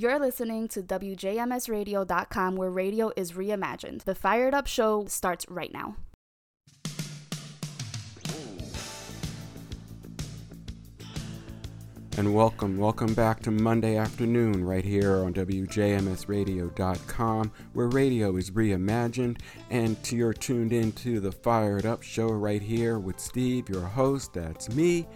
You're listening to WJMSradio.com, where radio is reimagined. The Fired Up Show starts right now. And welcome, welcome back to Monday afternoon right here on WJMSradio.com, where radio is reimagined. And you're tuned into the Fired Up Show right here with Steve, your host. That's me.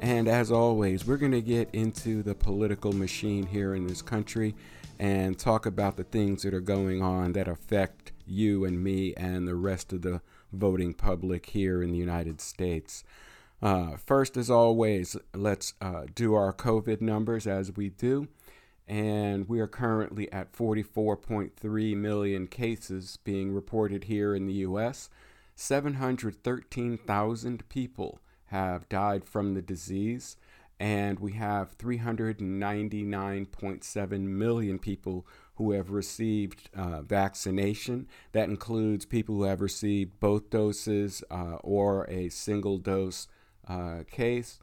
And as always, we're going to get into the political machine here in this country and talk about the things that are going on that affect you and me and the rest of the voting public here in the United States. Uh, first, as always, let's uh, do our COVID numbers as we do. And we are currently at 44.3 million cases being reported here in the U.S. 713,000 people have died from the disease. And we have 399.7 million people who have received uh, vaccination. That includes people who have received both doses uh, or a single dose uh, case.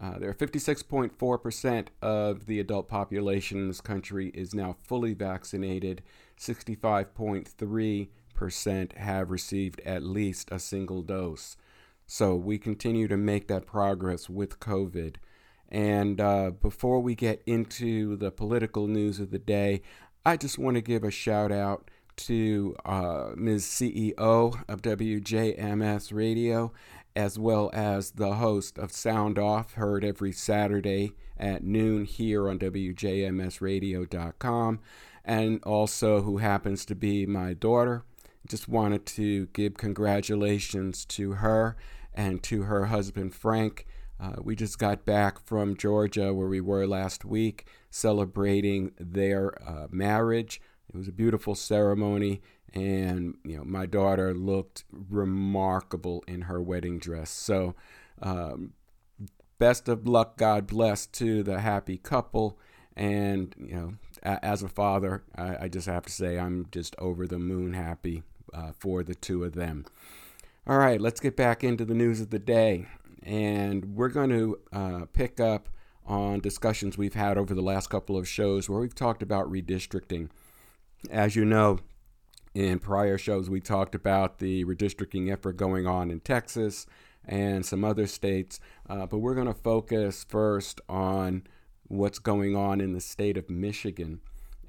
Uh, there are 56.4% of the adult population in this country is now fully vaccinated. 65.3% have received at least a single dose. So we continue to make that progress with COVID. And uh, before we get into the political news of the day, I just want to give a shout out to uh, Ms. CEO of WJMS Radio as well as the host of Sound Off, heard every Saturday at noon here on WJMSradio.com, and also who happens to be my daughter. Just wanted to give congratulations to her and to her husband, Frank. Uh, we just got back from Georgia, where we were last week, celebrating their uh, marriage. It was a beautiful ceremony, and you know my daughter looked remarkable in her wedding dress. So, um, best of luck, God bless to the happy couple, and you know as a father, I, just have to say I'm just over the moon happy uh, for the two of them. All right, let's get back into the news of the day, and we're going to uh, pick up on discussions we've had over the last couple of shows where we've talked about redistricting. As you know, in prior shows, we talked about the redistricting effort going on in Texas and some other states, uh, but we're going to focus first on what's going on in the state of Michigan.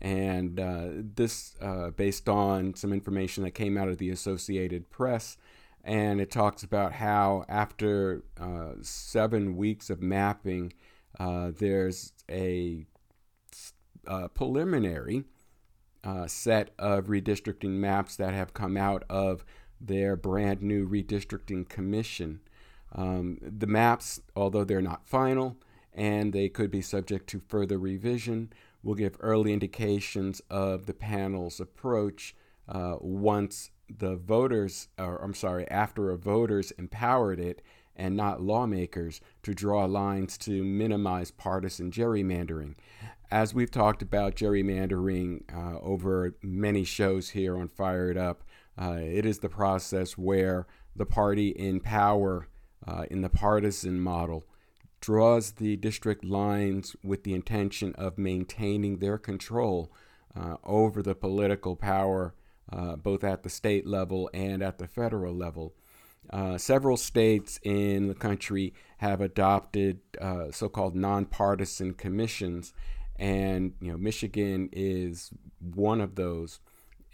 And uh, this, uh, based on some information that came out of the Associated Press, and it talks about how after uh, seven weeks of mapping, uh, there's a, a uh, preliminary uh, set of redistricting maps that have come out of their brand new redistricting commission. Um, the maps, although they're not final and they could be subject to further revision, will give early indications of the panel's approach uh, once the voters, or I'm sorry, after a voters empowered it and not lawmakers to draw lines to minimize partisan gerrymandering. As we've talked about gerrymandering uh, over many shows here on Fired Up, uh, it is the process where the party in power uh, in the partisan model draws the district lines with the intention of maintaining their control uh, over the political power, uh, both at the state level and at the federal level. Uh, several states in the country have adopted so called nonpartisan commissions and you know Michigan is one of those,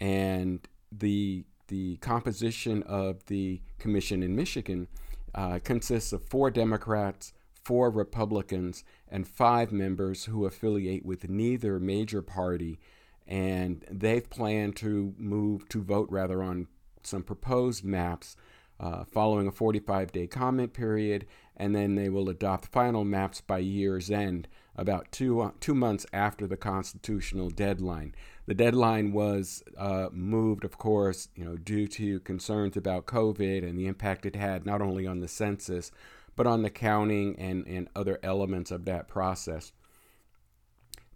and the the composition of the commission in Michigan uh, consists of four Democrats, four Republicans, and five members who affiliate with neither major party, and they've planned to move to vote rather on some proposed maps. Uh, following a 45 day comment period, and then they will adopt final maps by year's end about two uh, two months after the constitutional deadline. The deadline was uh, moved, of course, you know, due to concerns about COVID and the impact it had not only on the census, but on the counting and, and other elements of that process.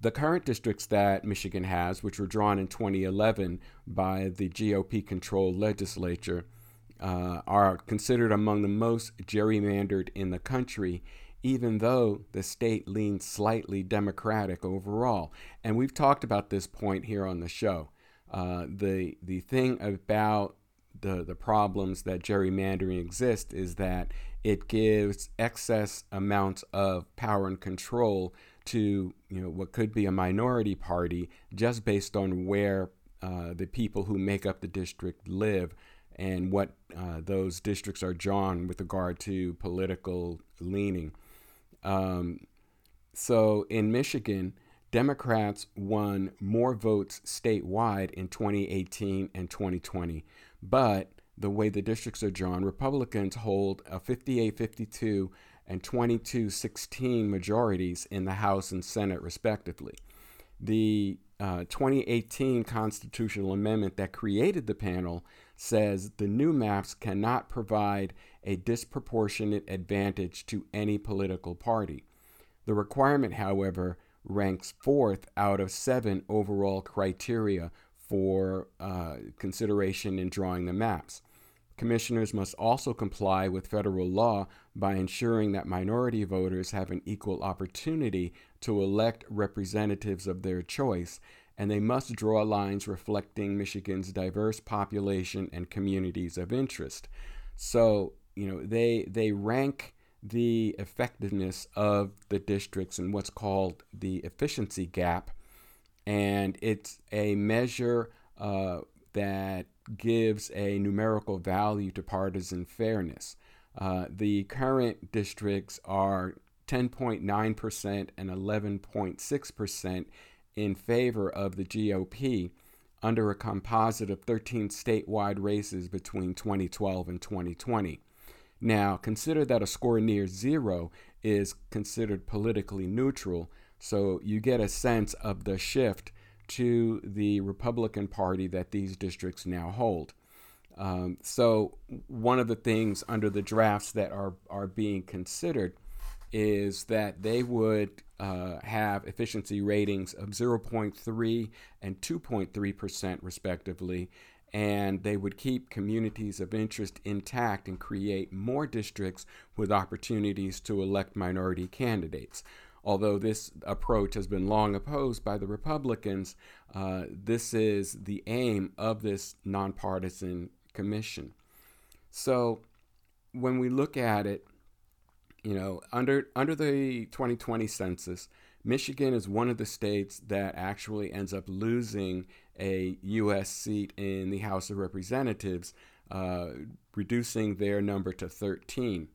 The current districts that Michigan has, which were drawn in 2011 by the GOP controlled legislature, uh, are considered among the most gerrymandered in the country even though the state leans slightly Democratic overall. And we've talked about this point here on the show. Uh, the the thing about the the problems that gerrymandering exists is that it gives excess amounts of power and control to you know what could be a minority party just based on where uh, the people who make up the district live and what uh, those districts are drawn with regard to political leaning. Um, so in Michigan, Democrats won more votes statewide in 2018 and 2020, but the way the districts are drawn, Republicans hold a 58 52 and 22 16 majorities in the House and Senate, respectively. The uh, 2018 constitutional amendment that created the panel says the new maps cannot provide a disproportionate advantage to any political party. The requirement, however, ranks fourth out of seven overall criteria for uh, consideration in drawing the maps. Commissioners must also comply with federal law by ensuring that minority voters have an equal opportunity to elect representatives of their choice, and they must draw lines reflecting Michigan's diverse population and communities of interest. So, you know, they they rank the effectiveness of the districts in what's called the efficiency gap, and it's a measure uh, that gives a numerical value to partisan fairness. Uh, the current districts are 10.9% and 11.6% in favor of the GOP under a composite of 13 statewide races between 2012 and 2020. Now, consider that a score near zero is considered politically neutral, so you get a sense of the shift to the Republican Party that these districts now hold. Um, so, one of the things under the drafts that are, are being considered is that they would uh, have efficiency ratings of 0.3 and 2.3%, respectively, and they would keep communities of interest intact and create more districts with opportunities to elect minority candidates. Although this approach has been long opposed by the Republicans, uh, this is the aim of this nonpartisan commission. So when we look at it, you know, under under the 2020 census, Michigan is one of the states that actually ends up losing a U.S. seat in the House of Representatives, uh, reducing their number to 13.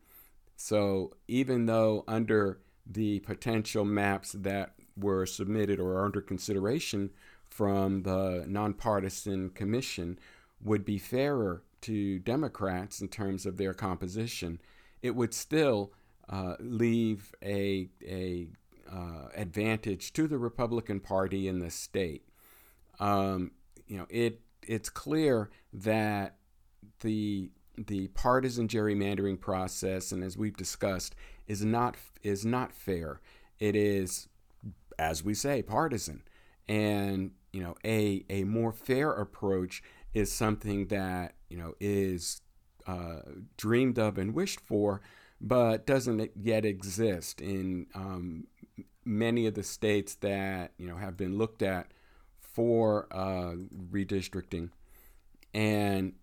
So even though under the potential maps that were submitted or are under consideration from the nonpartisan commission would be fairer to Democrats in terms of their composition, it would still uh, leave a, a uh, advantage to the Republican Party in the state. Um, you know, it it's clear that the the partisan gerrymandering process, and as we've discussed, is not is not fair. It is, as we say, partisan, and you know, a a more fair approach is something that you know is uh, dreamed of and wished for, but doesn't yet exist in um, many of the states that you know have been looked at for uh, redistricting, and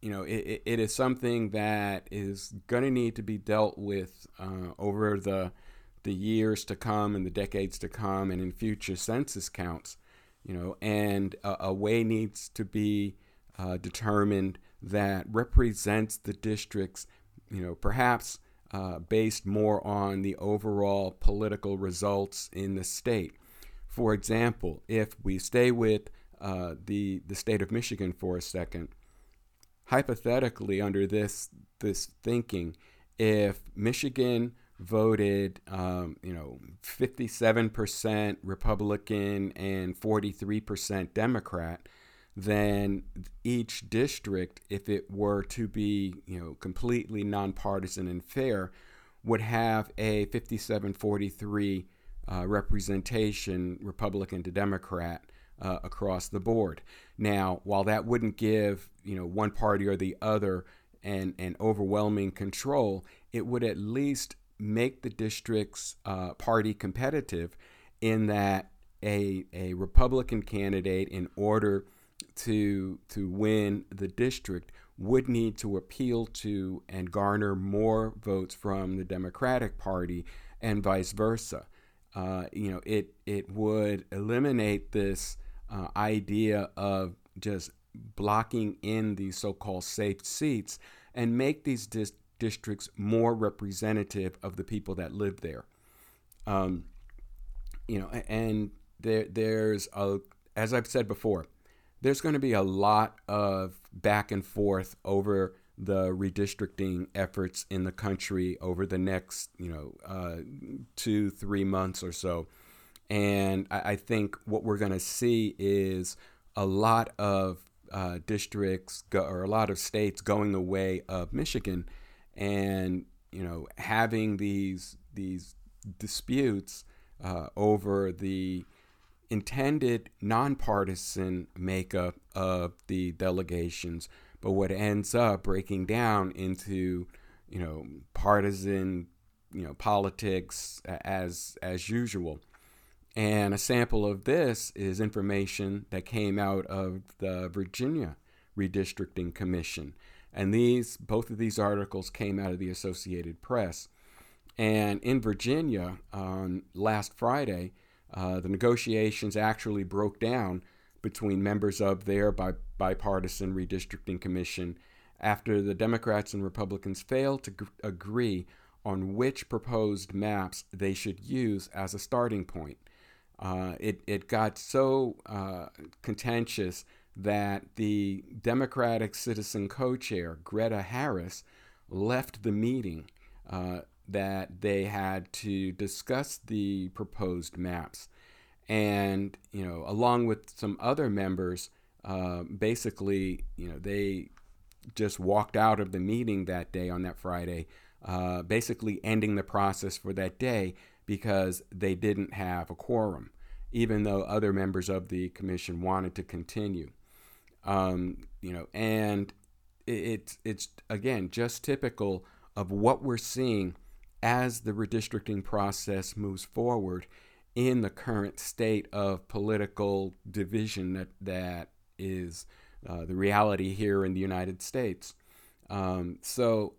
you know it, it is something that is going to need to be dealt with uh, over the the years to come and the decades to come, and in future census counts. You know, and a, a way needs to be uh, determined that represents the districts. You know, perhaps. Uh, based more on the overall political results in the state. For example, if we stay with uh, the the state of Michigan for a second, hypothetically, under this this thinking, if Michigan voted, um, you know, 57% Republican and 43% Democrat, then each district, if it were to be, you know, completely nonpartisan and fair, would have a 57-43 uh, representation, Republican to Democrat, uh, across the board. Now, while that wouldn't give you know one party or the other an, an overwhelming control, it would at least make the districts uh, party competitive in that a, a Republican candidate, in order to, to win the district, would need to appeal to and garner more votes from the Democratic Party and vice versa. Uh, you know, it, it would eliminate this uh, idea of just blocking in these so called safe seats and make these dis- districts more representative of the people that live there. Um, you know, and there, there's a, as I've said before, there's going to be a lot of back and forth over the redistricting efforts in the country over the next, you know, uh, two, three months or so. And I, I think what we're going to see is a lot of uh, districts go, or a lot of states going the way of Michigan, and you know having these these disputes uh, over the intended nonpartisan makeup of the delegations, but what ends up breaking down into you know partisan you know politics as as usual. And a sample of this is information that came out of the Virginia Redistricting Commission. And these both of these articles came out of the Associated Press. And in Virginia, on last Friday, uh, the negotiations actually broke down between members of their bi- bipartisan redistricting commission after the Democrats and Republicans failed to g- agree on which proposed maps they should use as a starting point. Uh, it, it got so uh, contentious that the Democratic citizen co chair, Greta Harris, left the meeting uh, that they had to discuss the proposed maps. And, you know, along with some other members, uh, basically, you know, they just walked out of the meeting that day on that Friday, uh, basically ending the process for that day because they didn't have a quorum, even though other members of the commission wanted to continue. Um, you know, and it's it's again just typical of what we're seeing as the redistricting process moves forward in the current state of political division that that is uh, the reality here in the United States. Um, so,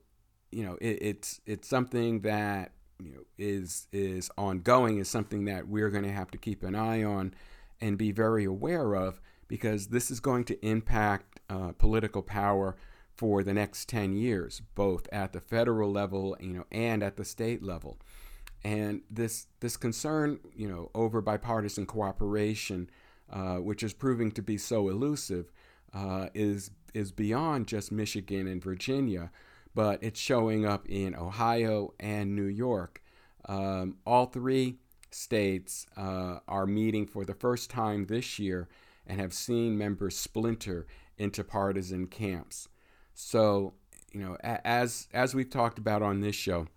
you know, it, it's it's something that you know is is ongoing is something that we're going to have to keep an eye on and be very aware of because this is going to impact uh, political power for the next 10 years both at the federal level you know and at the state level. And this this concern you know over bipartisan cooperation uh, which is proving to be so elusive uh, is is beyond just Michigan and Virginia but it's showing up in Ohio and New York. Um, all three states uh, are meeting for the first time this year and have seen members splinter into partisan camps. So, you know, as as we've talked about on this show,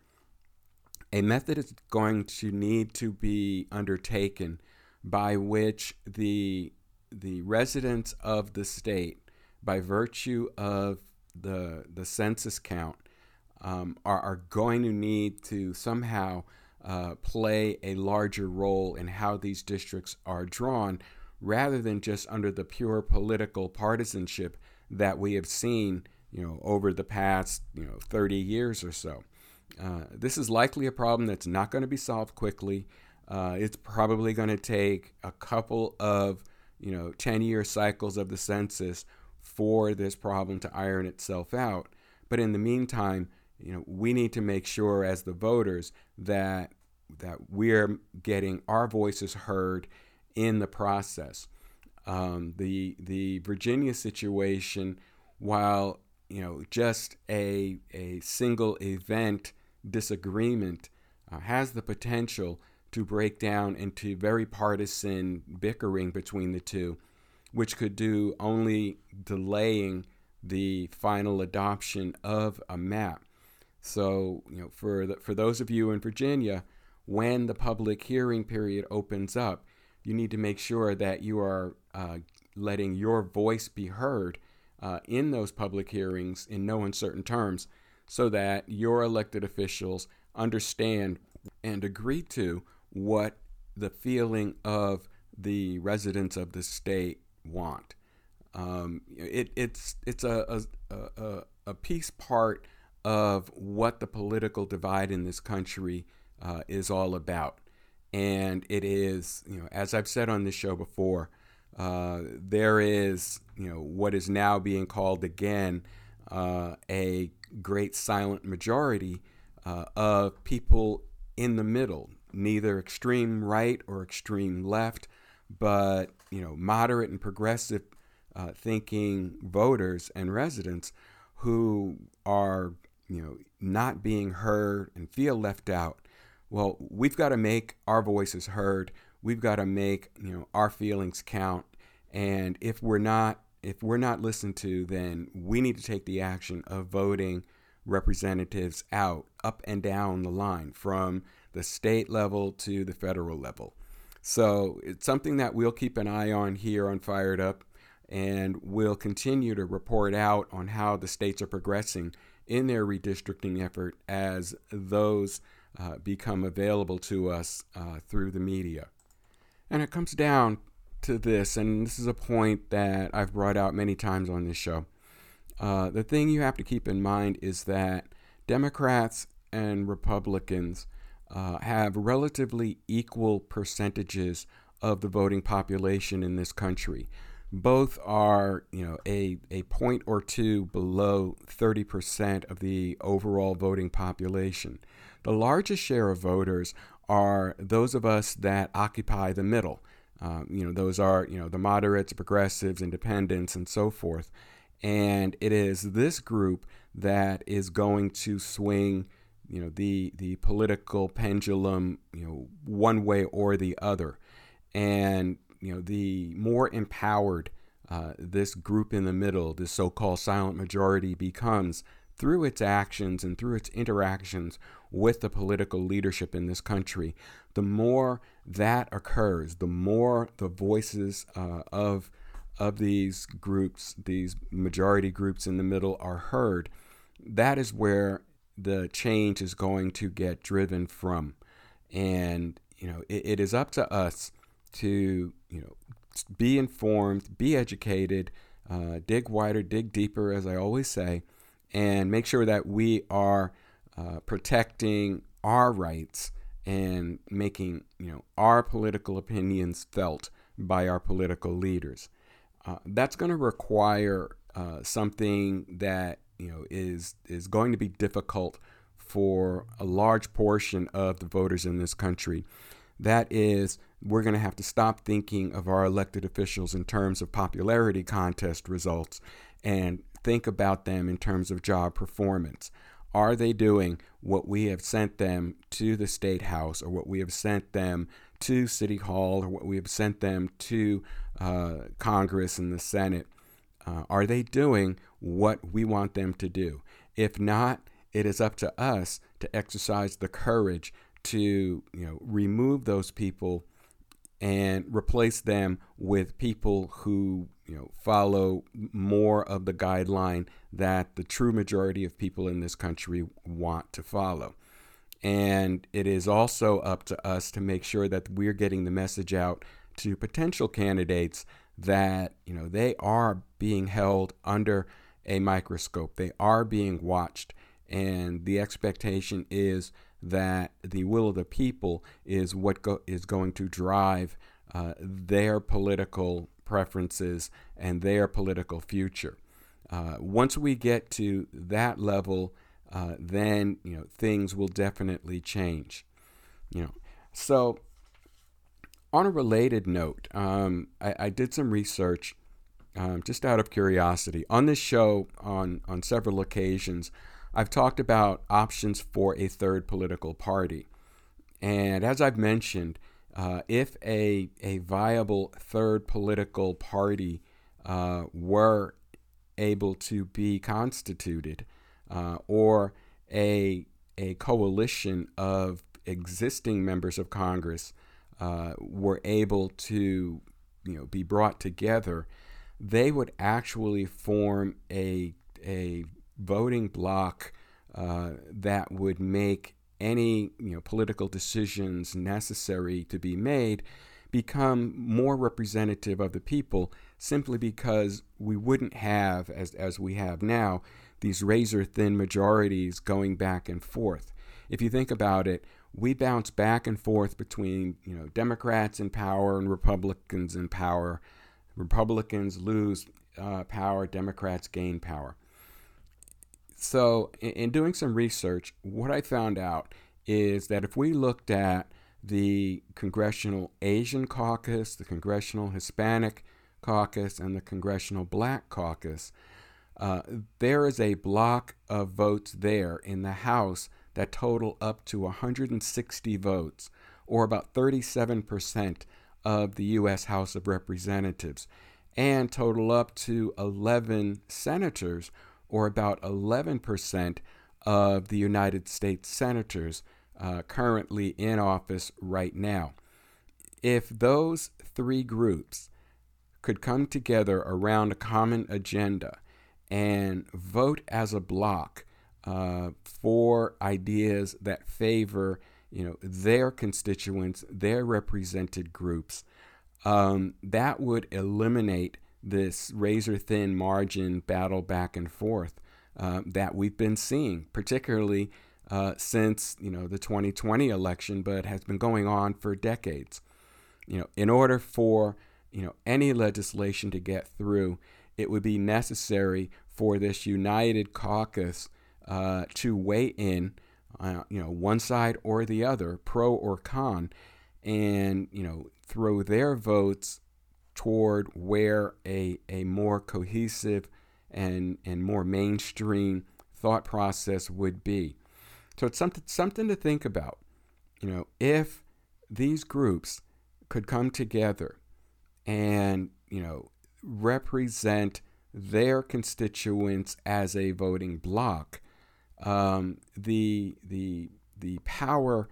a method is going to need to be undertaken by which the the residents of the state, by virtue of the the census count um, are, are going to need to somehow uh, play a larger role in how these districts are drawn rather than just under the pure political partisanship that we have seen you know over the past you know 30 years or so. Uh, this is likely a problem that's not going to be solved quickly. Uh, it's probably going to take a couple of you know 10 year cycles of the census for this problem to iron itself out. But in the meantime, you know, we need to make sure as the voters that that we're getting our voices heard in the process. Um, the the Virginia situation, while you know just a a single event disagreement, uh, has the potential to break down into very partisan bickering between the two which could do only delaying the final adoption of a map. So, you know, for the, for those of you in Virginia, when the public hearing period opens up, you need to make sure that you are uh, letting your voice be heard uh, in those public hearings in no uncertain terms so that your elected officials understand and agree to what the feeling of the residents of the state want. Um, it, it's it's a, a, a, a piece part of what the political divide in this country uh, is all about. And it is, you know, as I've said on this show before, uh, there is, you know, what is now being called again uh, a great silent majority uh, of people in the middle, neither extreme right or extreme left, but you know, moderate and progressive uh, thinking voters and residents who are, you know, not being heard and feel left out. Well, we've got to make our voices heard. We've got to make you know our feelings count. And if we're not if we're not listened to, then we need to take the action of voting representatives out, up and down the line, from the state level to the federal level. So it's something that we'll keep an eye on here on Fired Up, and we'll continue to report out on how the states are progressing in their redistricting effort as those uh, become available to us uh, through the media. And it comes down to this, and this is a point that I've brought out many times on this show. Uh, the thing you have to keep in mind is that Democrats and Republicans uh, have relatively equal percentages of the voting population in this country. Both are, you know, a, a point or two below 30% of the overall voting population. The largest share of voters are those of us that occupy the middle. Um, you know, those are, you know, the moderates, progressives, independents, and so forth. And it is this group that is going to swing, you know, the the political pendulum, you know, one way or the other. And you know, the more empowered uh, this group in the middle, this so-called silent majority, becomes through its actions and through its interactions with the political leadership in this country, the more that occurs, the more the voices uh, of of these groups, these majority groups in the middle, are heard. That is where the change is going to get driven from, and you know it, it is up to us to you know be informed, be educated, uh, dig wider, dig deeper, as I always say, and make sure that we are uh, protecting our rights and making you know our political opinions felt by our political leaders. Uh, that's going to require uh, something that you know is is going to be difficult for a large portion of the voters in this country. That is, we're going to have to stop thinking of our elected officials in terms of popularity contest results and think about them in terms of job performance. Are they doing what we have sent them to the state house or what we have sent them to city hall or what we have sent them to uh, Congress and the Senate? Uh, are they doing what we want them to do? If not, it is up to us to exercise the courage to you know remove those people and replace them with people who you know follow more of the guideline that the true majority of people in this country want to follow. And it is also up to us to make sure that we're getting the message out to potential candidates that you know they are being held under a microscope. They are being watched and the expectation is that the will of the people is what go- is going to drive uh, their political preferences and their political future. Uh, once we get to that level, uh, then you know things will definitely change. You know, so on a related note, um, I, I, did some research um, just out of curiosity on this show on on several occasions. I've talked about options for a third political party. And as I've mentioned, uh, if a, a viable third political party uh, were able to be constituted, uh, or a, a coalition of existing members of Congress uh, were able to you know, be brought together, they would actually form a, a voting bloc uh, that would make any you know political decisions necessary to be made become more representative of the people simply because we wouldn't have as as we have now these razor thin majorities going back and forth if you think about it we bounce back and forth between you know Democrats in power and Republicans in power. Republicans lose uh, power, Democrats gain power. So, in, in doing some research, what I found out is that if we looked at the Congressional Asian Caucus, the Congressional Hispanic Caucus, and the Congressional Black Caucus, uh, there is a block of votes there in the House that total up to 160 votes, or about 37% of the U.S. House of Representatives, and total up to 11 senators, or about 11% of the United States senators uh, currently in office right now. If those three groups could come together around a common agenda and vote as a block, uh, for ideas that favor you know their constituents, their represented groups, um, that would eliminate this razor thin margin battle back and forth uh, that we've been seeing, particularly uh, since you know the 2020 election, but has been going on for decades. You know, in order for you know any legislation to get through, it would be necessary for this united caucus uh, to weigh in, uh, you know, one side or the other, pro or con, and you know, throw their votes toward where a a more cohesive and and more mainstream thought process would be. So it's something something to think about. You know, if these groups could come together and you know represent their constituents as a voting bloc, um, the the the power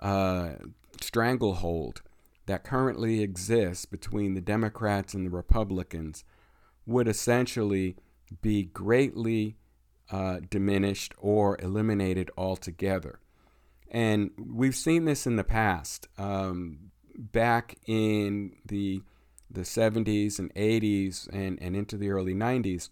uh, stranglehold that currently exists between the Democrats and the Republicans would essentially be greatly uh, diminished or eliminated altogether. And we've seen this in the past. Um, back in the the 70s and 80s and, and into the early 90s,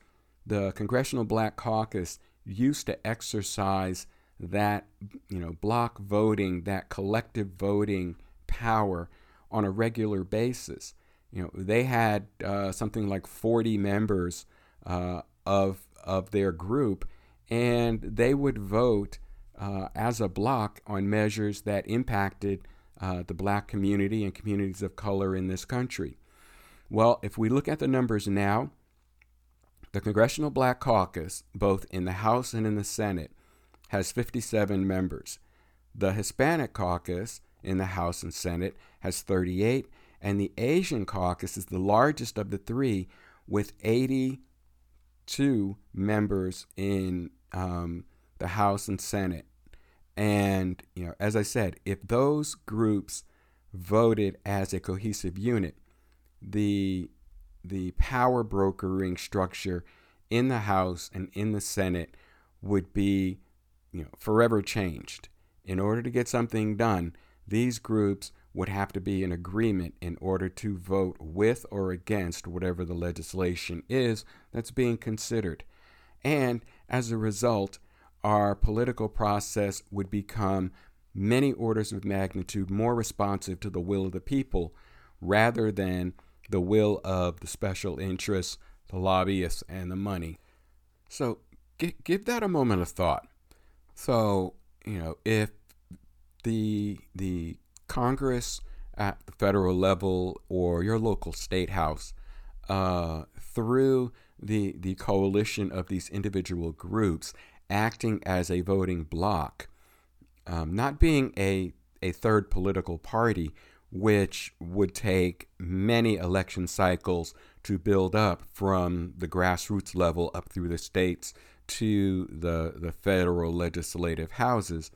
the Congressional Black Caucus used to exercise that you know block voting, that collective voting power on a regular basis. You know, they had uh, something like 40 members uh, of of their group, and they would vote uh, as a block on measures that impacted uh, the black community and communities of color in this country. Well, if we look at the numbers now, the Congressional Black Caucus, both in the House and in the Senate, has 57 members. The Hispanic Caucus in the House and Senate has 38, and the Asian Caucus is the largest of the three with 82 members in um, the House and Senate. And, you know, as I said, if those groups voted as a cohesive unit, the the power brokering structure in the House and in the Senate would be you know, forever changed. In order to get something done, these groups would have to be in agreement in order to vote with or against whatever the legislation is that's being considered. And as a result, our political process would become many orders of magnitude more responsive to the will of the people rather than the will of the special interests, the lobbyists, and the money. So g- give that a moment of thought. So, you know, if the the Congress at the federal level or your local state house, uh, through the the coalition of these individual groups acting as a voting bloc, um, not being a a third political party, which would take many election cycles to build up from the grassroots level up through the states to the, the federal legislative houses.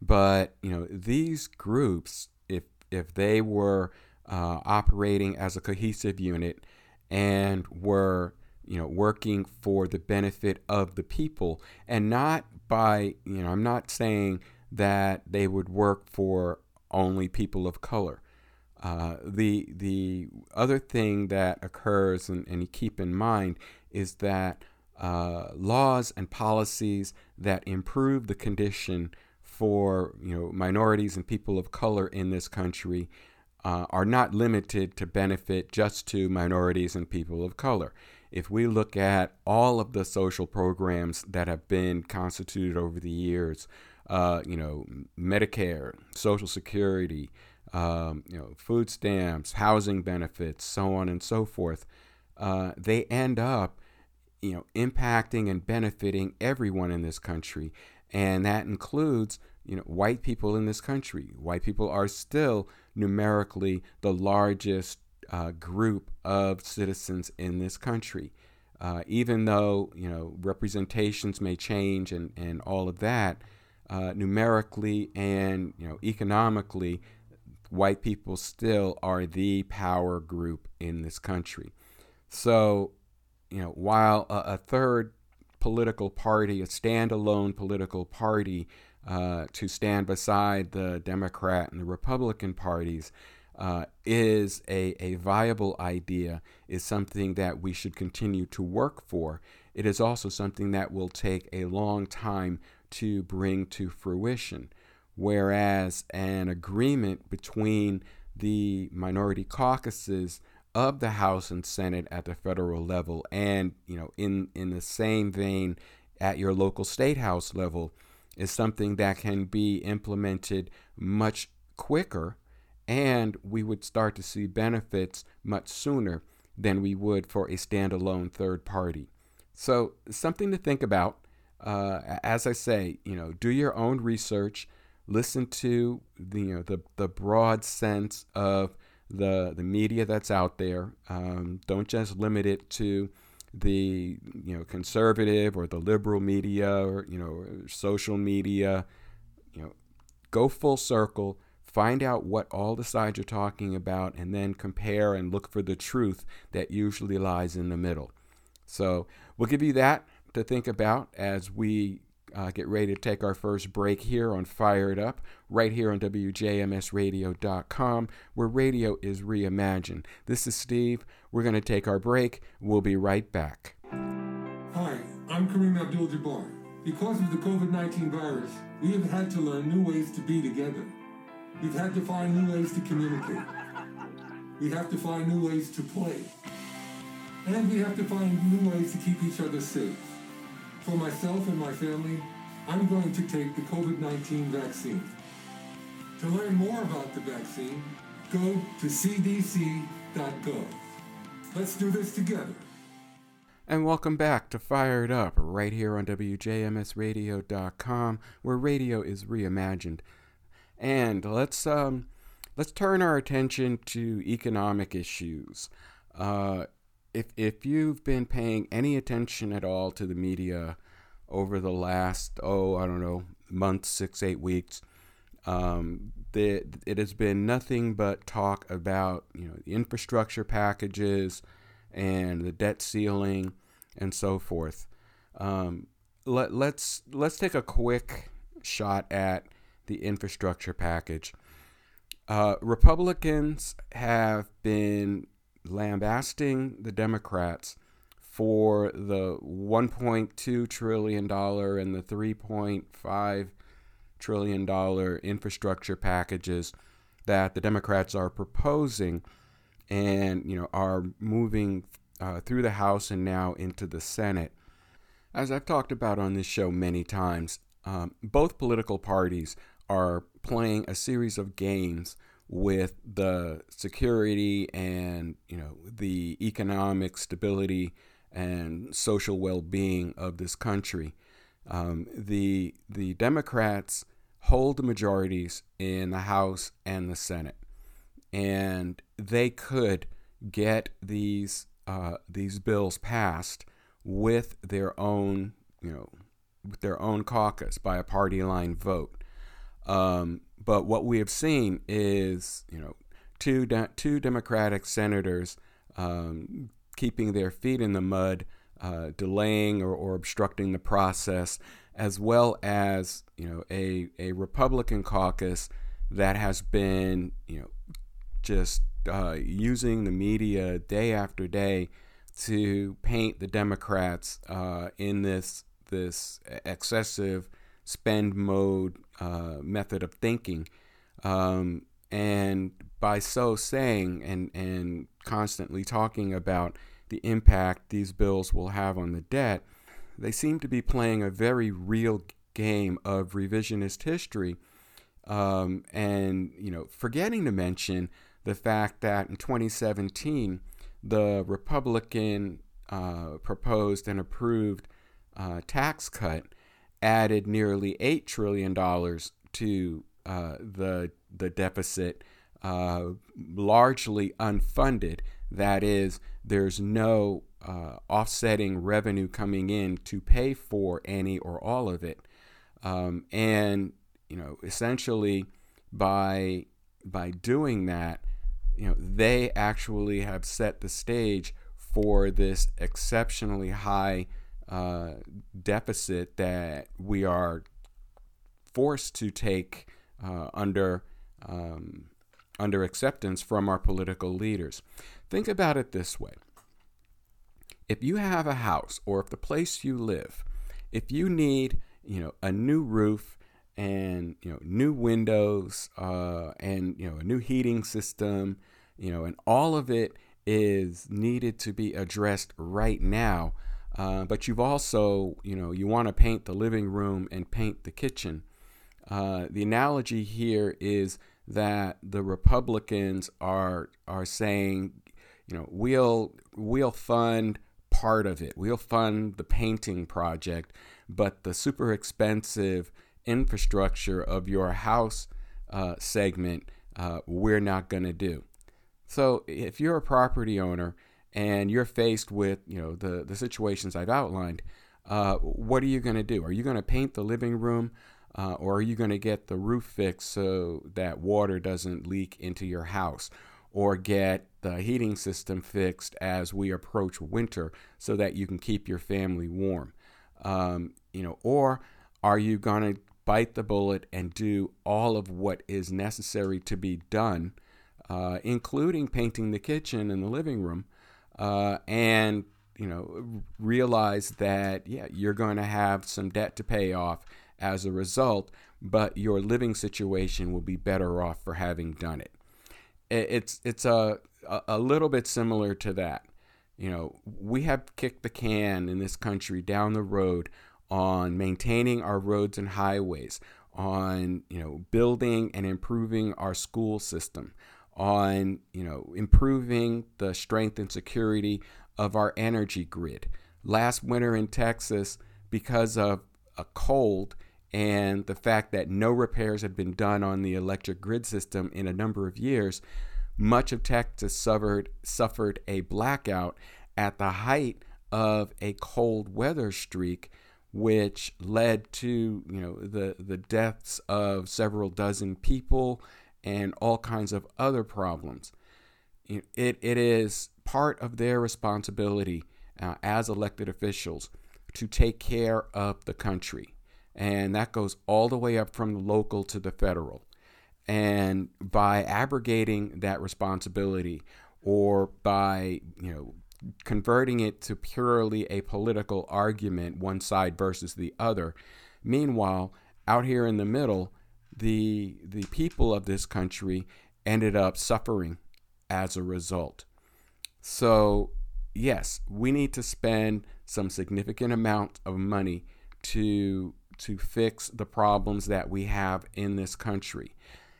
But you know these groups, if if they were uh, operating as a cohesive unit and were you know working for the benefit of the people and not by you know I'm not saying that they would work for only people of color. Uh, the the other thing that occurs, and, and you keep in mind, is that uh, laws and policies that improve the condition for you know minorities and people of color in this country uh, are not limited to benefit just to minorities and people of color. If we look at all of the social programs that have been constituted over the years, uh, you know, Medicare, Social Security, um, you know, food stamps, housing benefits, so on and so forth, uh, they end up, you know, impacting and benefiting everyone in this country, and that includes, you know, white people in this country. White people are still numerically the largest uh, group of citizens in this country. Uh, even though you know representations may change and, and all of that, uh, numerically and you know economically, white people still are the power group in this country. So, you know, while a, a third political party, a standalone political party, uh, to stand beside the Democrat and the Republican parties uh, is a, a viable idea, is something that we should continue to work for. It is also something that will take a long time to bring to fruition. Whereas an agreement between the minority caucuses of the House and Senate at the federal level, and you know, in in the same vein at your local state house level, is something that can be implemented much quicker, and we would start to see benefits much sooner than we would for a standalone third party. So, something to think about. Uh, as I say, you know, do your own research. Listen to the you know the the broad sense of the the media that's out there. Um, don't just limit it to the you know conservative or the liberal media or you know social media you know go full circle find out what all the sides are talking about and then compare and look for the truth that usually lies in the middle so we'll give you that to think about as we uh, get ready to take our first break here on Fired Up, right here on WJMSradio.com, where radio is reimagined. This is Steve. We're going to take our break. We'll be right back. Hi, I'm Kareem Abdul Jabbar. Because of the COVID 19 virus, we have had to learn new ways to be together. We've had to find new ways to communicate. We have to find new ways to play. And we have to find new ways to keep each other safe. For myself and my family, I'm going to take the COVID-19 vaccine. To learn more about the vaccine, go to cdc.gov. Let's do this together. And welcome back to Fired Up, right here on WJMSradio.com, where radio is reimagined. And let's um, let's turn our attention to economic issues. Uh, if if you've been paying any attention at all to the media over the last oh I don't know months, six eight weeks, um, the, it has been nothing but talk about you know the infrastructure packages and the debt ceiling and so forth. Um, let, let's let's take a quick shot at the infrastructure package. Uh, Republicans have been lambasting the Democrats for the 1.2 trillion dollar and the 3.5 trillion dollar infrastructure packages that the Democrats are proposing and you know are moving uh, through the House and now into the Senate. As I've talked about on this show many times, um, both political parties are playing a series of games with the security and you know the economic stability and social well-being of this country. Um, the the Democrats hold the majorities in the House and the Senate, and they could get these uh, these bills passed with their own you know with their own caucus by a party line vote. Um, but what we have seen is, you know, two de- two Democratic senators um, keeping their feet in the mud, uh, delaying or, or, obstructing the process, as well as you know a a Republican caucus that has been you know just uh, using the media day after day to paint the Democrats uh, in this this excessive spend mode uh, method of thinking, um, and by so saying and and constantly talking about the impact these bills will have on the debt, they seem to be playing a very real game of revisionist history, um, and you know forgetting to mention the fact that in 2017 the Republican uh, proposed and approved uh, tax cut added nearly eight trillion dollars to uh, the the deficit, uh, largely unfunded. That is, there's no uh, offsetting revenue coming in to pay for any or all of it, um, and you know, essentially by by doing that, you know, they actually have set the stage for this exceptionally high uh, deficit that we are forced to take uh, under um, under acceptance from our political leaders. Think about it this way: if you have a house, or if the place you live, if you need, you know, a new roof and you know new windows uh, and you know a new heating system you know and all of it is needed to be addressed right now uh, but you've also you know you want to paint the living room and paint the kitchen uh, the analogy here is that the republicans are are saying you know we'll we'll fund part of it we'll fund the painting project but the super expensive infrastructure of your house uh, segment, uh, we're not going to do. So if you're a property owner and you're faced with you know the the situations I've outlined, uh, what are you going to do? Are you going to paint the living room? Uh, or are you going to get the roof fixed so that water doesn't leak into your house? Or get the heating system fixed as we approach winter so that you can keep your family warm? Um, you know, or are you going to bite the bullet and do all of what is necessary to be done, uh, including painting the kitchen and the living room, uh, and you know realize that yeah you're going to have some debt to pay off as a result, but your living situation will be better off for having done it. It's it's a a little bit similar to that. You know, we have kicked the can in this country down the road on maintaining our roads and highways, on you know building and improving our school system, on you know improving the strength and security of our energy grid. Last winter in Texas, because of a cold and the fact that no repairs had been done on the electric grid system in a number of years, much of Texas suffered suffered a blackout at the height of a cold weather streak which led to you know the the deaths of several dozen people and all kinds of other problems. It, it is part of their responsibility uh, as elected officials to take care of the country. And that goes all the way up from the local to the federal. And by abrogating that responsibility or by, you know, converting it to purely a political argument, one side versus the other. Meanwhile, out here in the middle, the the people of this country ended up suffering as a result. So, yes, we need to spend some significant amount of money to to fix the problems that we have in this country.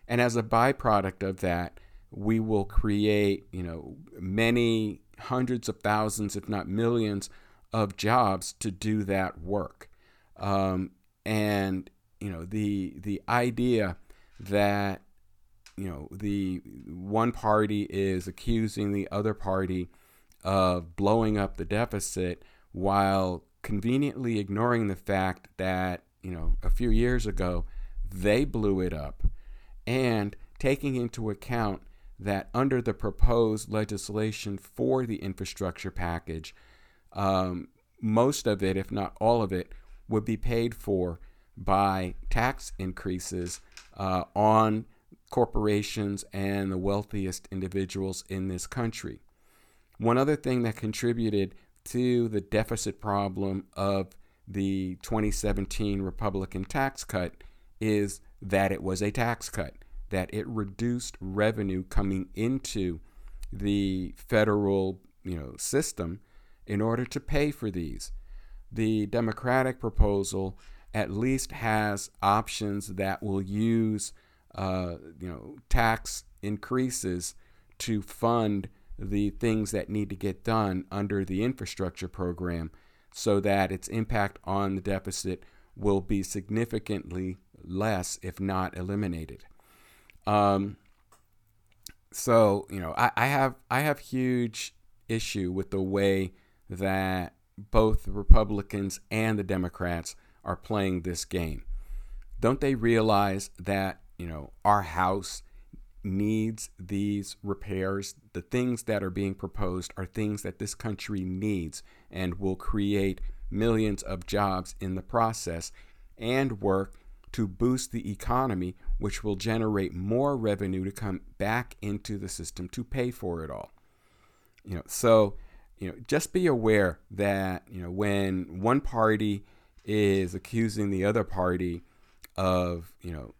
And as a byproduct of that, we will create, you know, many hundreds of thousands, if not millions, of jobs to do that work. Um, and you know the the idea that you know the one party is accusing the other party of blowing up the deficit while conveniently ignoring the fact that you know a few years ago they blew it up and taking into account that under the proposed legislation for the infrastructure package, um, most of it, if not all of it, would be paid for by tax increases uh, on corporations and the wealthiest individuals in this country. One other thing that contributed to the deficit problem of the 2017 Republican tax cut is that it was a tax cut, that it reduced revenue coming into the federal you know, system in order to pay for these. The Democratic proposal at least has options that will use uh, you know tax increases to fund the things that need to get done under the infrastructure program so that its impact on the deficit will be significantly less, if not eliminated. Um, so you know, I, I have I have huge issue with the way that both Republicans and the Democrats are playing this game. Don't they realize that, you know, our house needs these repairs? The things that are being proposed are things that this country needs and will create millions of jobs in the process and work to boost the economy, which will generate more revenue to come back into the system to pay for it all. You know, so you know, just be aware that you know when one party is accusing the other party of you know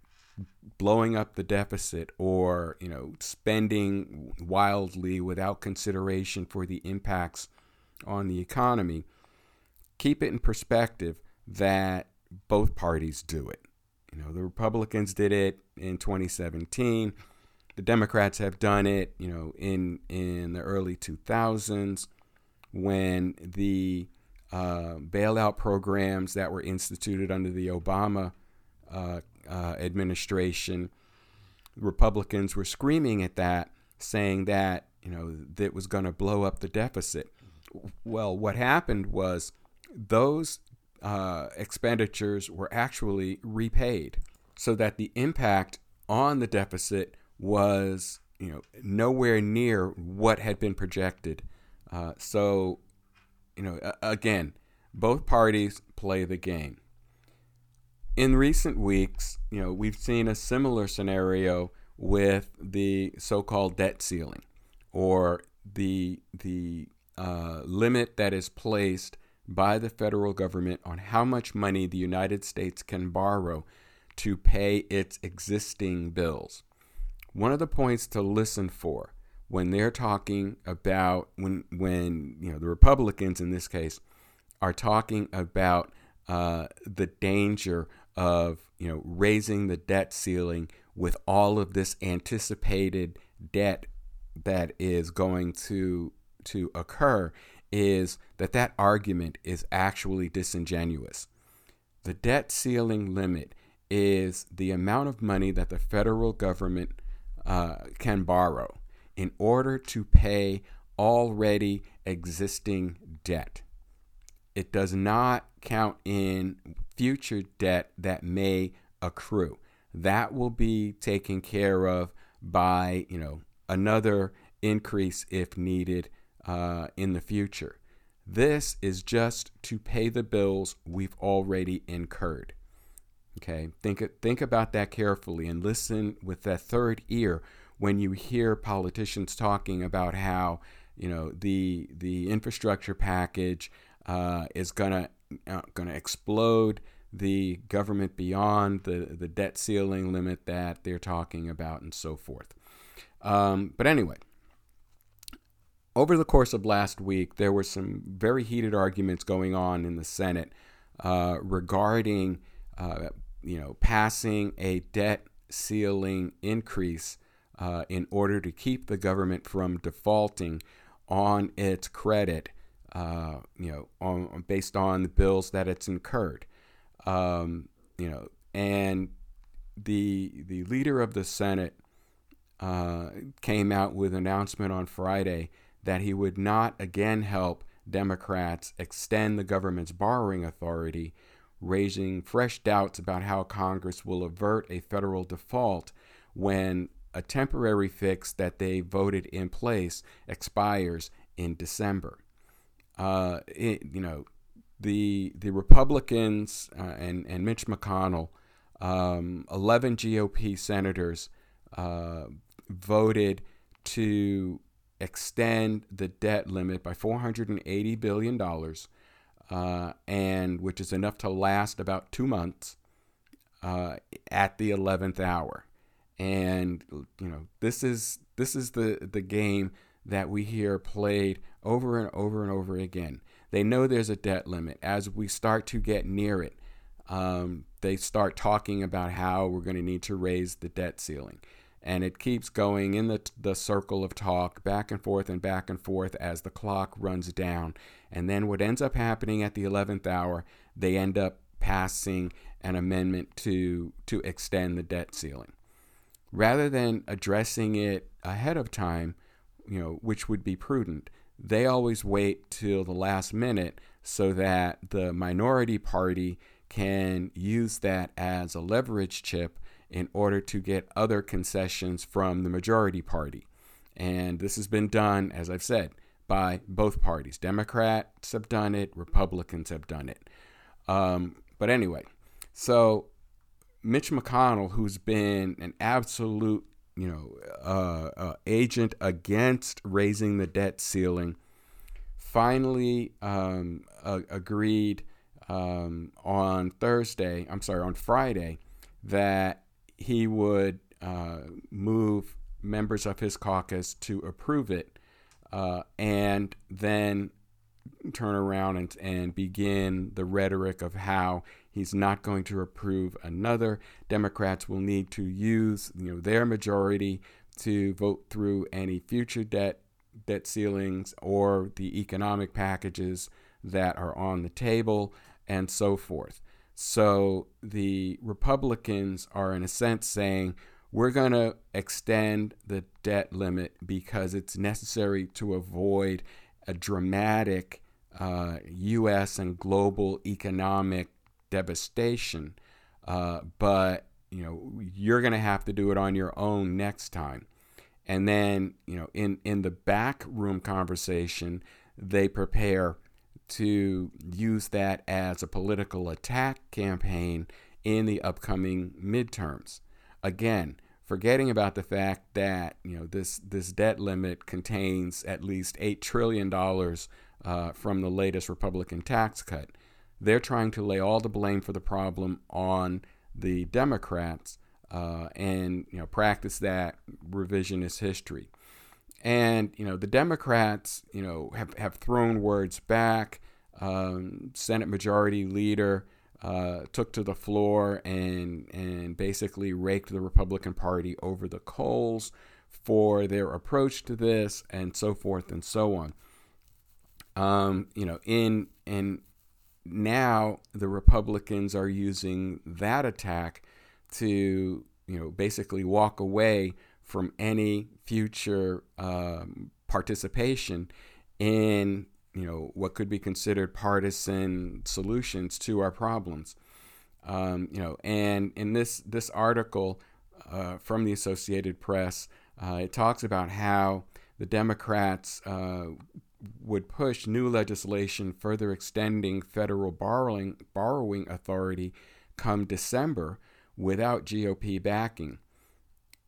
blowing up the deficit or you know spending wildly without consideration for the impacts on the economy. Keep it in perspective that both parties do it. You know the republicans did it in 2017 the democrats have done it you know in in the early 2000s when the uh, bailout programs that were instituted under the Obama uh, uh, administration, Republicans were screaming at that, saying that you know that was going to blow up the deficit. Well, what happened was those uh, expenditures were actually repaid, so that the impact on the deficit was you know nowhere near what had been projected. Uh, so you know, again, both parties play the game. In recent weeks, you know, we've seen a similar scenario with the so-called debt ceiling, or the the uh, limit that is placed by the federal government on how much money the United States can borrow to pay its existing bills. One of the points to listen for when they're talking about when when you know the Republicans in this case are talking about uh, the danger of you know raising the debt ceiling with all of this anticipated debt that is going to to occur is that that argument is actually disingenuous. The debt ceiling limit is the amount of money that the federal government uh, can borrow in order to pay already existing debt. It does not count in future debt that may accrue. That will be taken care of by, you know, another increase if needed uh, in the future. This is just to pay the bills we've already incurred. Okay, think think about that carefully and listen with that third ear when you hear politicians talking about how you know the the infrastructure package uh, is gonna uh, gonna explode the government beyond the the debt ceiling limit that they're talking about and so forth. Um, but anyway, over the course of last week, there were some very heated arguments going on in the Senate uh, regarding uh, you know passing a debt ceiling increase uh, in order to keep the government from defaulting on its credit, uh, you know, on, based on the bills that it's incurred. Um, you know, and the the leader of the Senate uh, came out with an announcement on Friday that he would not again help Democrats extend the government's borrowing authority, raising fresh doubts about how Congress will avert a federal default when a temporary fix that they voted in place expires in December. Uh, it, you know, the the Republicans uh, and and Mitch McConnell, um, 11 GOP senators uh, voted to extend the debt limit by 480 billion dollars, uh, and which is enough to last about two months uh, at the 11th hour. And you know this is this is the the game that we hear played over and over and over again. They know there's a debt limit. As we start to get near it, um, they start talking about how we're going to need to raise the debt ceiling. And it keeps going in the, the circle of talk, back and forth and back and forth as the clock runs down. And then what ends up happening at the 11th hour, they end up passing an amendment to, to extend the debt ceiling. Rather than addressing it ahead of time, you know, which would be prudent, they always wait till the last minute so that the minority party can use that as a leverage chip in order to get other concessions from the majority party. And this has been done, as I've said, by both parties. Democrats have done it, Republicans have done it. Um, but anyway, so Mitch McConnell, who's been an absolute you know, uh, uh, agent against raising the debt ceiling, finally um, uh, agreed um, on Thursday, I'm sorry, on Friday, that he would uh, move members of his caucus to approve it uh, and then turn around and, and begin the rhetoric of how He's not going to approve another. Democrats will need to use you know their majority to vote through any future debt debt ceilings or the economic packages that are on the table and so forth. So the Republicans are in a sense saying we're going to extend the debt limit because it's necessary to avoid a dramatic uh, U.S. and global economic devastation. Uh, but you know you're going to have to do it on your own next time. And then you know in in the back room conversation, they prepare to use that as a political attack campaign in the upcoming midterms. Again, forgetting about the fact that you know this this debt limit contains at least eight trillion dollars uh, from the latest Republican tax cut. They're trying to lay all the blame for the problem on the Democrats uh, and you know practice that revisionist history. And you know the Democrats, you know, have, have thrown words back. Um, Senate Majority Leader uh, took to the floor and and basically raked the Republican Party over the coals for their approach to this, and so forth and so on. Um, you know, in in now the Republicans are using that attack to, you know, basically walk away from any future um, participation in, you know, what could be considered partisan solutions to our problems. Um, you know, and in this this article uh, from the Associated Press, uh, it talks about how the Democrats uh, would push new legislation further extending federal borrowing borrowing authority come December without GOP backing.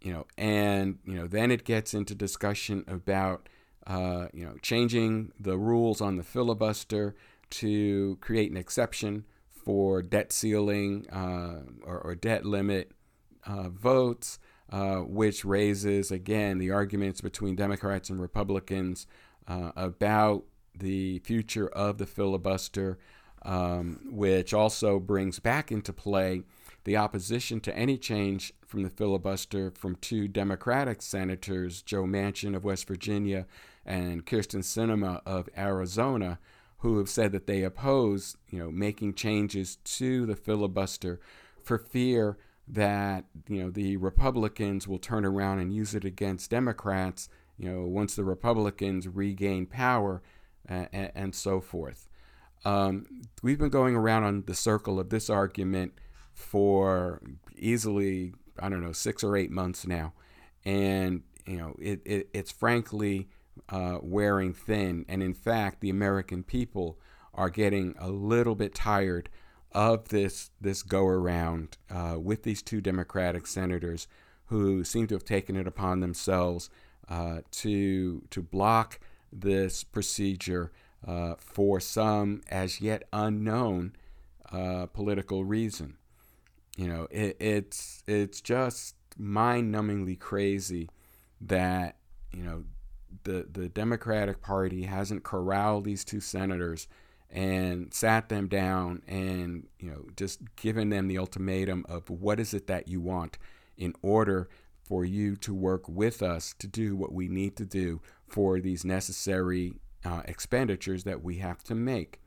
You know, and you know, then it gets into discussion about uh, you know changing the rules on the filibuster to create an exception for debt ceiling uh, or, or, debt limit uh, votes, uh, which raises again the arguments between Democrats and Republicans uh, about the future of the filibuster, um, which also brings back into play the opposition to any change from the filibuster from two Democratic senators, Joe Manchin of West Virginia and Kyrsten Sinema of Arizona, who have said that they oppose, you know, making changes to the filibuster for fear that you know the Republicans will turn around and use it against Democrats you know, once the Republicans regain power and, and, so forth. Um, we've been going around on the circle of this argument for easily, I don't know, six or eight months now. And, you know, it, it it's frankly uh, wearing thin. And in fact, the American people are getting a little bit tired of this this go around uh, with these two Democratic senators who seem to have taken it upon themselves uh, to to block this procedure uh, for some as yet unknown uh, political reason. You know, it, it's it's just mind-numbingly crazy that you know the the Democratic Party hasn't corralled these two senators and sat them down and you know just given them the ultimatum of what is it that you want in order for you to work with us to do what we need to do for these necessary uh, expenditures that we have to make.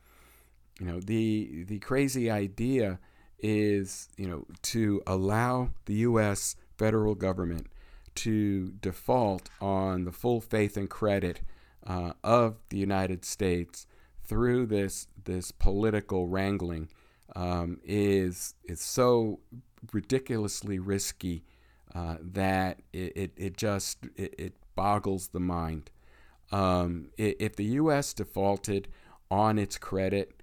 You know, the the crazy idea is, you know, to allow the US federal government to default on the full faith and credit uh, of the United States through this this political wrangling um, is is so ridiculously risky uh, that it, it, it just it, it, boggles the mind. Um, if the U.S. defaulted on its credit,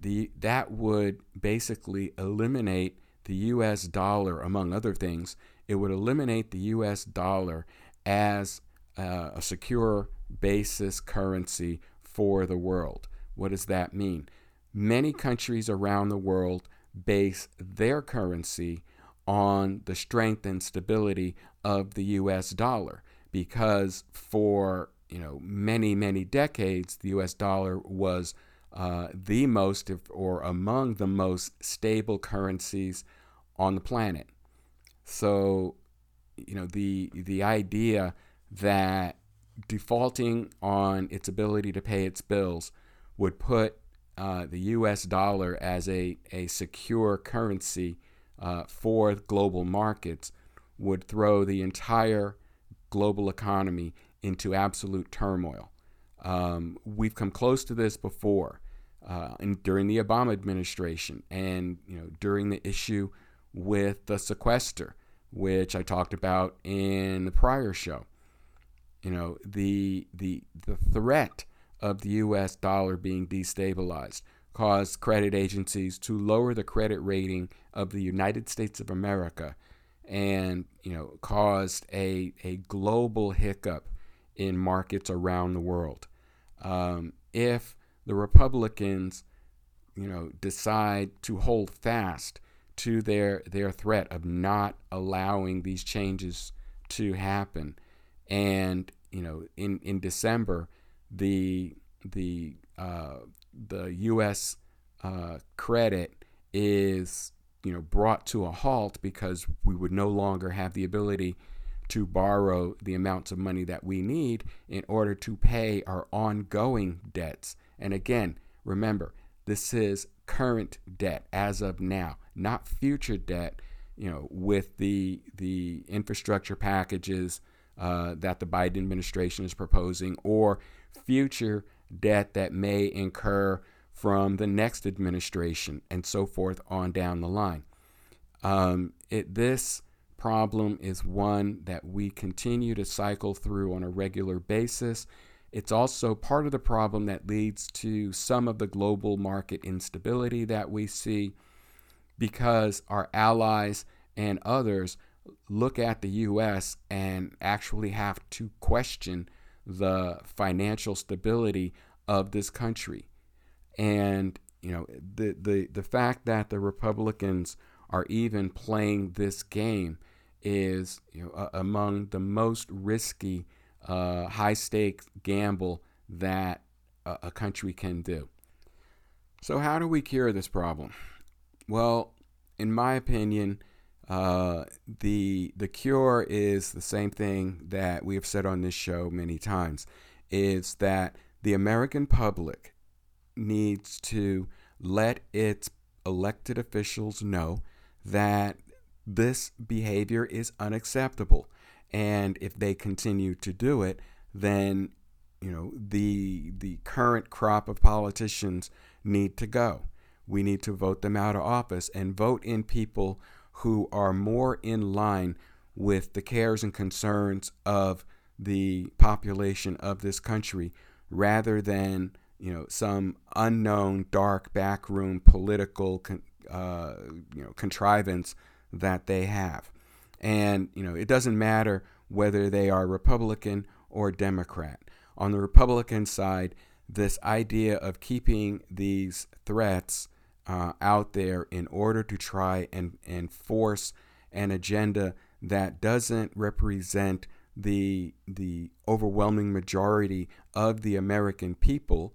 the that would basically eliminate the U.S. dollar, among other things. It would eliminate the U.S. dollar as uh, a secure basis currency for the world. What does that mean? Many countries around the world base their currency on the strength and stability of the US dollar because for you know many many decades the US dollar was uh, the most or among the most stable currencies on the planet. So you know the the idea that defaulting on its ability to pay its bills would put uh, the US dollar as a, a secure currency uh, for global markets would throw the entire global economy into absolute turmoil. Um, we've come close to this before uh, in, during the Obama administration and you know during the issue with the sequester, which I talked about in the prior show. You know the the the threat of the U.S. dollar being destabilized caused credit agencies to lower the credit rating of the United States of America and you know caused a, a global hiccup in markets around the world. Um, if the Republicans you know decide to hold fast to their their threat of not allowing these changes to happen and you know in in December the the uh, the U.S. Uh, credit is you know brought to a halt because we would no longer have the ability to borrow the amounts of money that we need in order to pay our ongoing debts. And again, remember, this is current debt as of now, not future debt. You know, with the the infrastructure packages uh, that the Biden administration is proposing, or future debt that may incur from the next administration and so forth on down the line. Um, it, this problem is one that we continue to cycle through on a regular basis. It's also part of the problem that leads to some of the global market instability that we see because our allies and others look at the U.S. and actually have to question the financial stability of this country. And you know the the the fact that the Republicans are even playing this game is you know among the most risky uh, high stakes gamble that a, a country can do. So how do we cure this problem? Well, in my opinion, uh, the the cure is the same thing that we have said on this show many times. Is that the American public needs to let its elected officials know that this behavior is unacceptable, and if they continue to do it, then you know the the current crop of politicians need to go. We need to vote them out of office and vote in people who are more in line with the cares and concerns of the population of this country rather than you know, some unknown dark backroom political, con- uh, you know, contrivance that they have. And, you know, it doesn't matter whether they are Republican or Democrat. On the Republican side, this idea of keeping these threats uh, out there in order to try and, and force an agenda that doesn't represent the the overwhelming majority of the American people,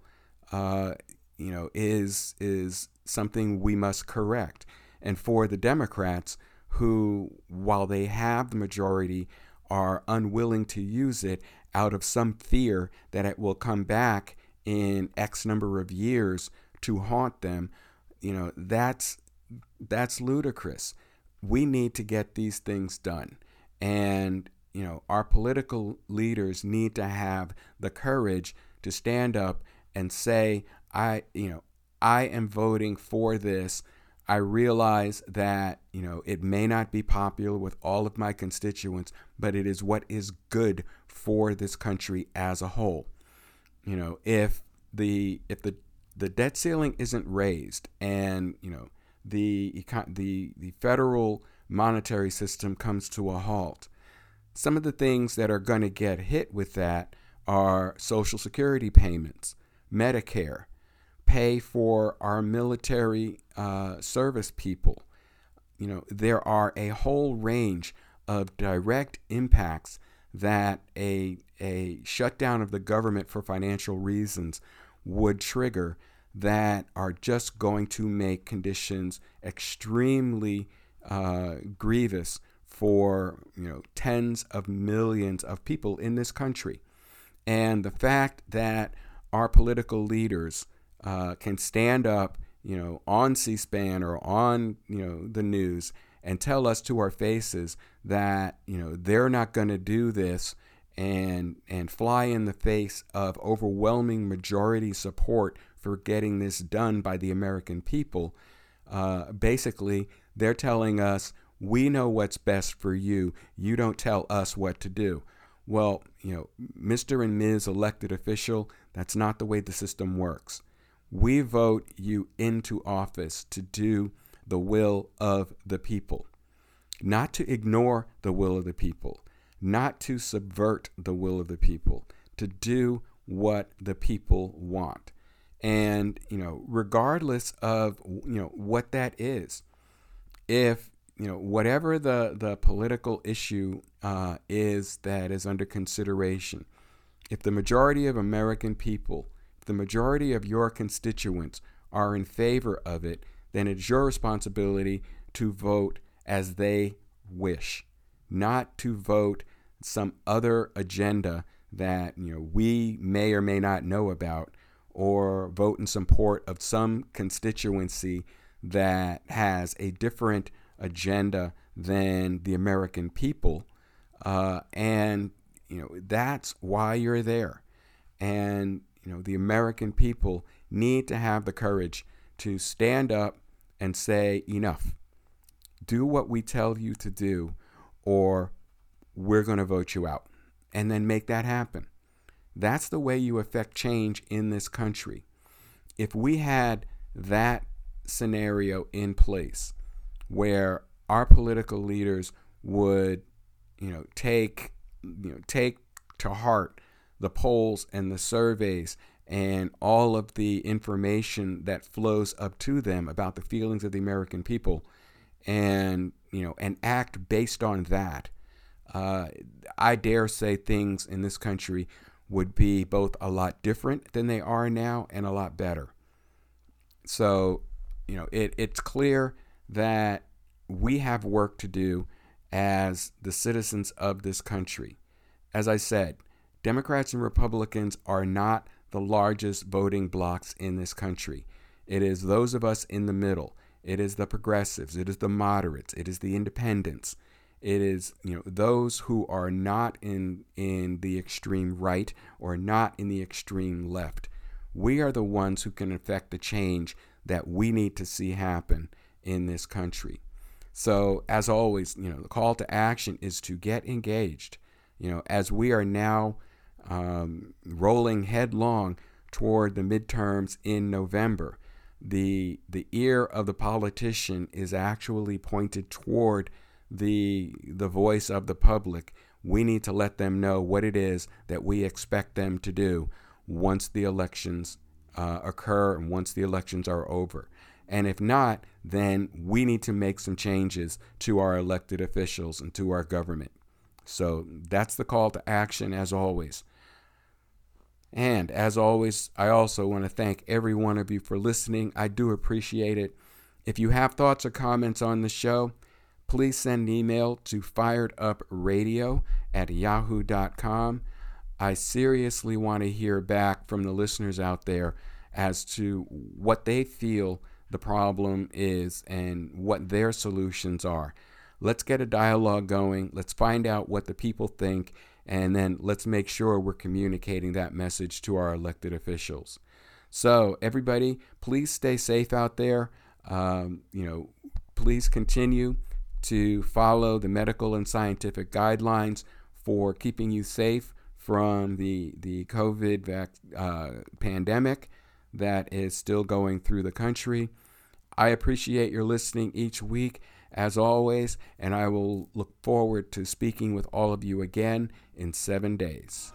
uh, you know, is is something we must correct. And for the Democrats, who, while they have the majority, are unwilling to use it out of some fear that it will come back in X number of years to haunt them, you know, that's that's ludicrous. We need to get these things done. And, you know, our political leaders need to have the courage to stand up and say, I, you know, I am voting for this. I realize that, you know, it may not be popular with all of my constituents, but it is what is good for this country as a whole. You know, if the if the the debt ceiling isn't raised and, you know, the the the federal monetary system comes to a halt, some of the things that are going to get hit with that are social security payments, Medicare, pay for our military uh, service people. You know, there are a whole range of direct impacts that a, a shutdown of the government for financial reasons would trigger that are just going to make conditions extremely uh, grievous for you know tens of millions of people in this country, and the fact that our political leaders uh, can stand up, you know, on C-SPAN or on you know the news and tell us to our faces that you know they're not going to do this and and fly in the face of overwhelming majority support for getting this done by the American people. Uh, basically, they're telling us we know what's best for you. You don't tell us what to do. Well, you know, Mr. and Ms. elected official, that's not the way the system works. We vote you into office to do the will of the people, not to ignore the will of the people, not to subvert the will of the people, to do what the people want. And, you know, regardless of, you know, what that is, if, you know, whatever the, the political issue uh, is that is under consideration, if the majority of American people if the majority of your constituents are in favor of it, then it's your responsibility to vote as they wish, not to vote some other agenda that you know we may or may not know about or vote in support of some constituency that has a different agenda than the American people. Uh, and you know that's why you're there. And you know, the American people need to have the courage to stand up and say, enough. Do what we tell you to do, or we're going to vote you out. And then make that happen. That's the way you affect change in this country. If we had that scenario in place where our political leaders would, you know, take, you know, take to heart the polls and the surveys and all of the information that flows up to them about the feelings of the American people and you know and act based on that uh, I dare say things in this country would be both a lot different than they are now and a lot better. So, you know, it, it's clear that we have work to do as the citizens of this country. As I said, Democrats and Republicans are not the largest voting blocs in this country. It is those of us in the middle. It is the progressives. It is the moderates. It is the independents. It is you know those who are not in in the extreme right or not in the extreme left. We are the ones who can affect the change that we need to see happen in this country. So as always, you know, the call to action is to get engaged. You know, as we are now um, rolling headlong toward the midterms in November. The, the ear of the politician is actually pointed toward the, the voice of the public. We need to let them know what it is that we expect them to do once the elections uh, occur and once the elections are over. And if not, then we need to make some changes to our elected officials and to our government. So that's the call to action, as always. And as always, I also want to thank every one of you for listening. I do appreciate it. If you have thoughts or comments on the show, please send an email to firedupradio at yahoo.com. I seriously want to hear back from the listeners out there as to what they feel the problem is and what their solutions are. Let's get a dialogue going. Let's find out what the people think, and then let's make sure we're communicating that message to our elected officials. So, everybody, please stay safe out there. Um, you know, please continue to follow the medical and scientific guidelines for keeping you safe from the the COVID vac- uh, pandemic that is still going through the country. I appreciate your listening each week as always, and I will look forward to speaking with all of you again in seven days.